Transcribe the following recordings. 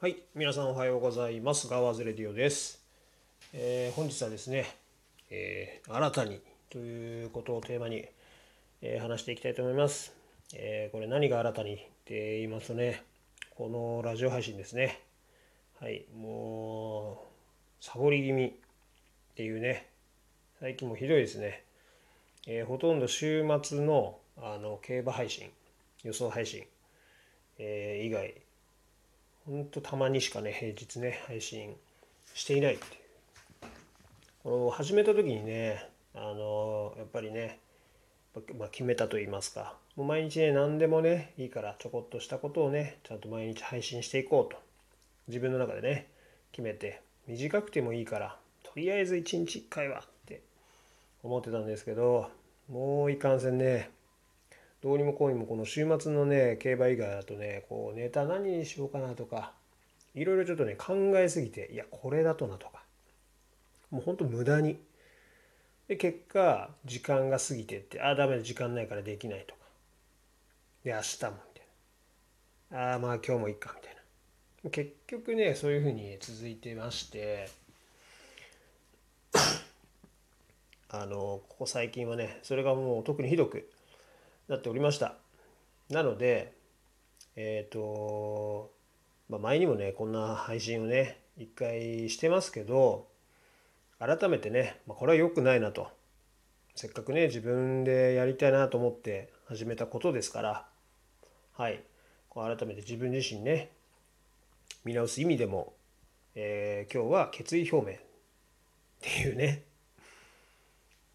はい、皆さんおはようございます。ガワーズレディオです。えー本日はですね、えー新たにということをテーマに、えー話していきたいと思います。えこれ何が新たにって言いますとね、このラジオ配信ですね。はい、もう、サボり気味っていうね、最近もひどいですね。えほとんど週末のあの競馬配信、予想配信、え以外、ほんとたまにしかね平日ね配信していないっていう。この始めた時にねあのやっぱりね、まあ、決めたと言いますか。もう毎日ね何でもねいいからちょこっとしたことをねちゃんと毎日配信していこうと。自分の中でね決めて短くてもいいからとりあえず1日1回はって思ってたんですけどもういかんせんねどうにもこうにもこの週末のね競馬以外だとねこうネタ何にしようかなとかいろいろちょっとね考えすぎていやこれだとなとかもうほんと無駄に。で結果時間が過ぎてってああダメだ時間ないからできないとか。で明日もみたいな。ああまあ今日もいいかみたいな。結局ねそういうふうに続いてましてあのここ最近はねそれがもう特にひどくなっておりました。なのでえっ、と、まあ、前にもねこんな配信をね一回してますけど改めてね、まあ、これは良くないなと。せっかくね自分でやりたいなと思って始めたことですからはい。改めて自分自身ね見直す意味でも、えー今日は決意表明っていうね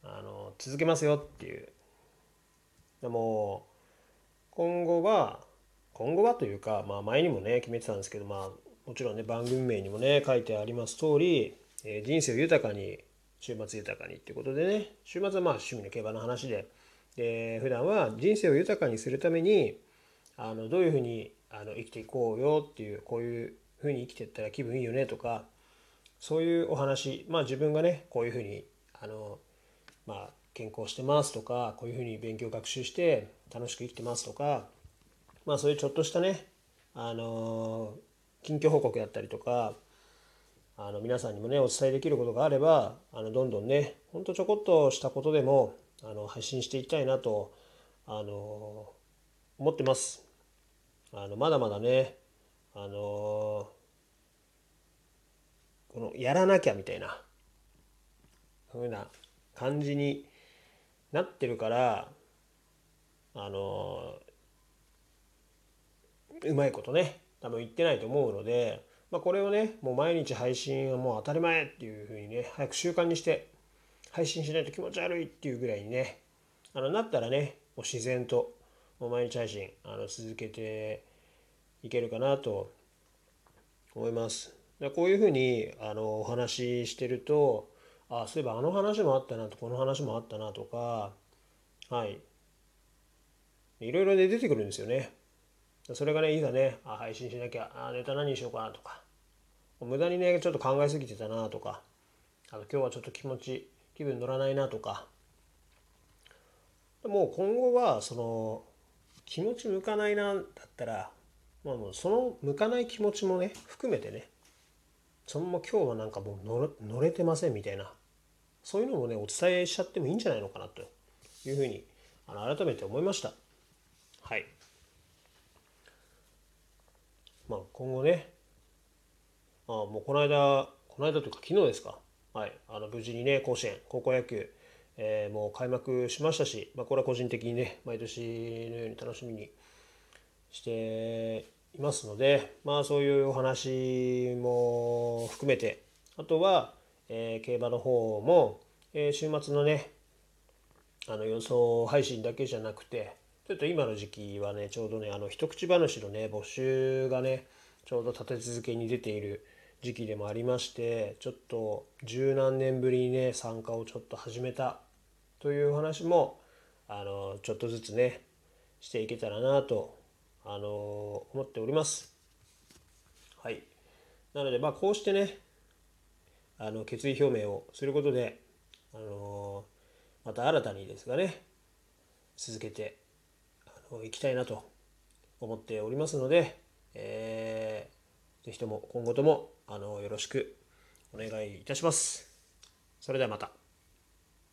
あの続けますよっていうでも今後は今後はというか、まあ、前にもね決めてたんですけど、まあ、もちろんね番組名にもね書いてあります通り、えー人生を豊かに週末豊かにっていうことでね週末はまあ趣味の競馬の話でで普段は人生を豊かにするためにあのどういうふうにあの生きていこうよっていうこういうふうに生きていったら気分いいよねとかそういうお話まあ自分がねこういうふうにあのまあ健康してますとかこういうふうに勉強学習して楽しく生きてますとかまあそういうちょっとしたねあの近況報告だったりとかあの皆さんにもねお伝えできることがあればあのどんどんねほんとちょこっとしたことでもあの配信していきたいなとあの思ってます。あのまだまだねあのこのやらなきゃみたいなふうな感じになってるからあのうまいことね多分言ってないと思うので、まあ、これをねもう毎日配信はもう当たり前っていうふうにね早く習慣にして配信しないと気持ち悪いっていうぐらいにねあのなったらねもう自然ともう毎日配信あの続けていけるかなと思います。こういうふうにあのお話ししてるとあそういえばあの話もあったなとこの話もあったなとかはい。いろいろね出てくるんですよね。それがねいざねあ配信しなきゃあネタ何にしようかなとか無駄にねちょっと考えすぎてたなとかあと今日はちょっと気持ち気分乗らないなとか。もう今後はその気持ち向かないなだったらまあもうその向かない気持ちもね含めてねそのまま今日はなんかもう乗れ乗れてませんみたいな。そういうのもねお伝えしちゃってもいいんじゃないのかなというふうにあの改めて思いました。はい。まあ今後ねあもうこの間この間というか昨日ですか。はい。あの無事にね甲子園高校野球えーもう開幕しましたし、まあ、これは個人的にね毎年のように楽しみにしていますのでまあそういうお話も含めてあとは、えー競馬の方も、えー週末のねあの予想配信だけじゃなくてちょっと今の時期はねちょうどねあの一口話のね募集がねちょうど立て続けに出ている時期でもありましてちょっと十何年ぶりにね参加をちょっと始めたという話もあのちょっとずつねしていけたらなとあの思っております。はい、なのでまあこうしてねあの決意表明をすることであのまた新たにですがね続けてあのいきたいなと思っておりますので、えーぜひとも今後ともあのよろしくお願いいたします。それではまた。